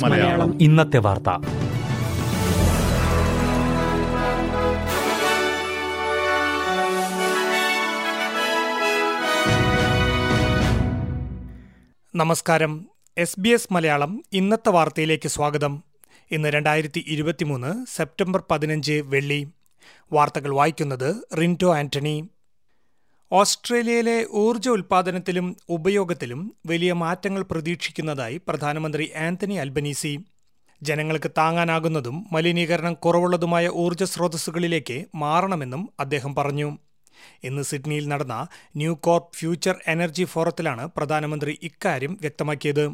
മലയാളം. ഇന്നത്തെ വാർത്ത. നമസ്കാരം. എസ് ബി എസ് മലയാളം ഇന്നത്തെ വാർത്തയിലേക്ക് സ്വാഗതം. ഇന്ന് രണ്ടായിരത്തി ഇരുപത്തിമൂന്ന് സെപ്റ്റംബർ പതിനഞ്ച് വെള്ളി. വാർത്തകൾ വായിക്കുന്നത് റിന്റോ ആന്റണി. ഓസ്ട്രേലിയയിലെ ഊർജ ഉൽപ്പാദനത്തിലും ഉപയോഗത്തിലും വലിയ മാറ്റങ്ങൾ പ്രതീക്ഷിക്കുന്നതായി പ്രധാനമന്ത്രി ആന്റണി അൽബനീസി. ജനങ്ങൾക്ക് താങ്ങാനാകുന്നതും മലിനീകരണം കുറവുള്ളതുമായ ഊർജ സ്രോതസ്സുകളിലേക്ക് മാറണമെന്നും അദ്ദേഹം പറഞ്ഞു. ഇന്ന് സിഡ്നിയിൽ നടന്ന ന്യൂ കോർപ്പ് ഫ്യൂച്ചർ എനർജി ഫോറത്തിലാണ് പ്രധാനമന്ത്രി ഇക്കാര്യം വ്യക്തമാക്കിയത്.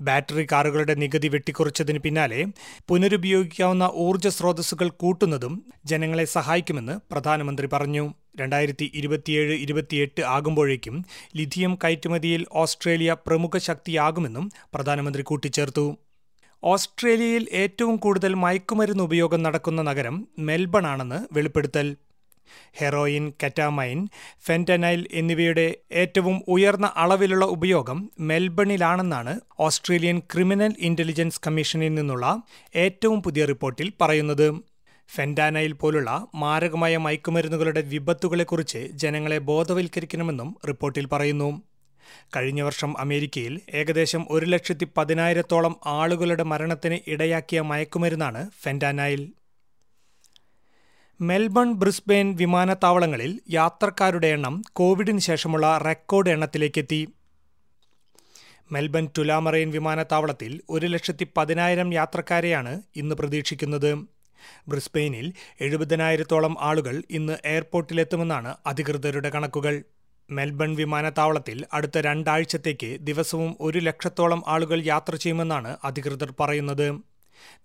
ബാറ്ററി കാറുകളുടെ നികുതി വെട്ടിക്കുറച്ചതിന് പിന്നാലെ പുനരുപയോഗിക്കാവുന്ന ഊർജ സ്രോതസ്സുകൾ കൂട്ടുന്നതും ജനങ്ങളെ സഹായിക്കുമെന്ന് പ്രധാനമന്ത്രി പറഞ്ഞു. രണ്ടായിരത്തി ഇരുപത്തിയേഴ് ഇരുപത്തിയെട്ട് ആകുമ്പോഴേക്കും ലിഥിയം കയറ്റുമതിയിൽ ഓസ്ട്രേലിയ പ്രമുഖ ശക്തിയാകുമെന്നും പ്രധാനമന്ത്രി കൂട്ടിച്ചേർത്തു. ഓസ്ട്രേലിയയിൽ ഏറ്റവും കൂടുതൽ മയക്കുമരുന്ന് ഉപയോഗം നടക്കുന്ന നഗരം മെൽബൺ ആണെന്ന് വെളിപ്പെടുത്തൽ. ഹെറോയിൻ കറ്റാമൈൻ ഫെന്റനൈൽ എന്നിവയുടെ ഏറ്റവും ഉയർന്ന അളവിലുള്ള ഉപയോഗം മെൽബണിലാണെന്നാണ് ഓസ്ട്രേലിയൻ ക്രിമിനൽ ഇന്റലിജൻസ് കമ്മീഷനിൽ നിന്നുള്ള ഏറ്റവും പുതിയ റിപ്പോർട്ടിൽ പറയുന്നത്. ഫെന്റാനൈൽ പോലുള്ള മാരകമായ മയക്കുമരുന്നുകളുടെ വിപത്തുകളെക്കുറിച്ച് ജനങ്ങളെ ബോധവൽക്കരിക്കണമെന്നും റിപ്പോർട്ടിൽ പറയുന്നു. കഴിഞ്ഞ വർഷം അമേരിക്കയിൽ ഏകദേശം ഒരു ലക്ഷത്തി പതിനായിരത്തോളം ആളുകളുടെ മരണത്തിന് ഇടയാക്കിയ മയക്കുമരുന്നാണ് ഫെൻഡാനൈൽ മെൽബൺ ബ്രിസ്ബെയിൻ വിമാനത്താവളങ്ങളിൽ യാത്രക്കാരുടെ എണ്ണം കോവിഡിന് ശേഷമുള്ള റെക്കോർഡ് എണ്ണത്തിലേക്കെത്തി. മെൽബൺ ടുലാമറൈൻ വിമാനത്താവളത്തിൽ ഒരു ലക്ഷത്തി പതിനായിരം യാത്രക്കാരെയാണ് ഇന്ന് പ്രതീക്ഷിക്കുന്നത്. ബ്രിസ്ബെയിനിൽ എഴുപതിനായിരത്തോളം ആളുകൾ ഇന്ന് എയർപോർട്ടിലെത്തുമെന്നാണ് അധികൃതരുടെ കണക്കുകൾ. മെൽബൺ വിമാനത്താവളത്തിൽ അടുത്ത രണ്ടാഴ്ചത്തേക്ക് ദിവസവും ഒരു ലക്ഷത്തോളം ആളുകൾ യാത്ര ചെയ്യുമെന്നാണ് അധികൃതർ പറയുന്നത്.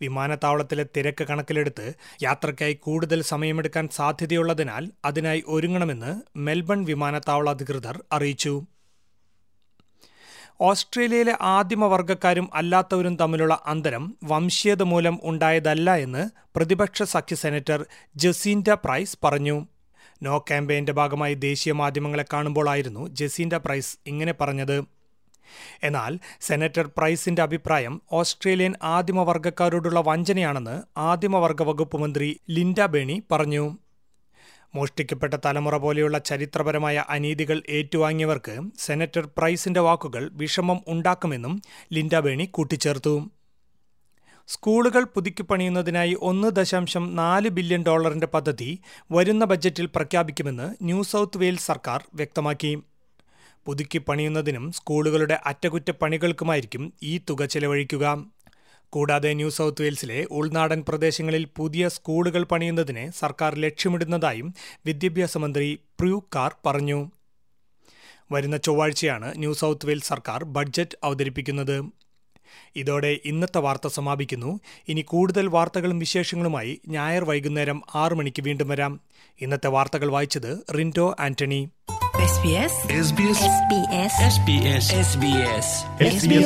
വിമാനത്താവളത്തിലെ തിരക്ക് കണക്കിലെടുത്ത് യാത്രയ്ക്കായി കൂടുതൽ സമയമെടുക്കാൻ സാധ്യതയുള്ളതിനാൽ അതിനായി ഒരുങ്ങണമെന്ന് മെൽബൺ വിമാനത്താവള അധികൃതർ അറിയിച്ചു. ഓസ്ട്രേലിയയിലെ ആദിമവർഗക്കാരും അല്ലാത്തവരും തമ്മിലുള്ള അന്തരം വംശീയത മൂലം ഉണ്ടായതല്ല എന്ന് പ്രതിപക്ഷ സഖ്യ സെനറ്റർ ജസീൻഡ പ്രൈസ് പറഞ്ഞു. നോ ക്യാമ്പയിന്റെ ഭാഗമായി ദേശീയ മാധ്യമങ്ങളെ കാണുമ്പോഴായിരുന്നു ജസീൻഡ പ്രൈസ് ഇങ്ങനെ പറഞ്ഞത്. എന്നാൽ സെനറ്റർ പ്രൈസിന്റെ അഭിപ്രായം ഓസ്ട്രേലിയൻ ആദിമവർഗക്കാരോടുള്ള വഞ്ചനയാണെന്ന് ആദിമവർഗ വകുപ്പ് മന്ത്രി ലിൻഡ ബേണി പറഞ്ഞു. മോഷ്ടിക്കപ്പെട്ട തലമുറ പോലെയുള്ള ചരിത്രപരമായ അനീതികൾ ഏറ്റുവാങ്ങിയവർക്ക് സെനറ്റർ പ്രൈസിന്റെ വാക്കുകൾ വിഷമം ഉണ്ടാക്കുമെന്നും ലിൻഡ ബേണി കൂട്ടിച്ചേർത്തു. സ്കൂളുകൾ പുതുക്കിപ്പണിയുന്നതിനായി ഒന്ന് ദശാംശം നാല് ബില്യൺ ഡോളറിന്റെ പദ്ധതി വരുന്ന ബജറ്റിൽ പ്രഖ്യാപിക്കുമെന്ന് ന്യൂ സൗത്ത് വെയിൽസ് സർക്കാർ വ്യക്തമാക്കി. പുതുക്കി പണിയുന്നതിനും സ്കൂളുകളുടെ അറ്റകുറ്റപ്പണികൾക്കുമായിരിക്കും ഈ തുക ചെലവഴിക്കുക. കൂടാതെ ന്യൂ സൗത്ത് വെയിൽസിലെ ഉൾനാടൻ പ്രദേശങ്ങളിൽ പുതിയ സ്കൂളുകൾ പണിയുന്നതിന് സർക്കാർ ലക്ഷ്യമിടുന്നതായും വിദ്യാഭ്യാസ മന്ത്രി പ്രിയു കാർ പറഞ്ഞു. വരുന്ന ചൊവ്വാഴ്ചയാണ് ന്യൂ സൗത്ത് വെയിൽസ് സർക്കാർ ബഡ്ജറ്റ് അവതരിപ്പിക്കുന്നത്. ഇതോടെ ഇന്നത്തെ വാർത്ത സമാപിക്കുന്നു. ഇനി കൂടുതൽ വാർത്തകളും വിശേഷങ്ങളുമായി ഞായർ വൈകുന്നേരം ആറു മണിക്ക് വീണ്ടും വരാം. ഇന്നത്തെ വാർത്തകൾ വായിച്ചത് റിന്റോ ആന്റണി.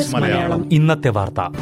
മലയാളം. ഇന്നത്തെ വാർത്ത.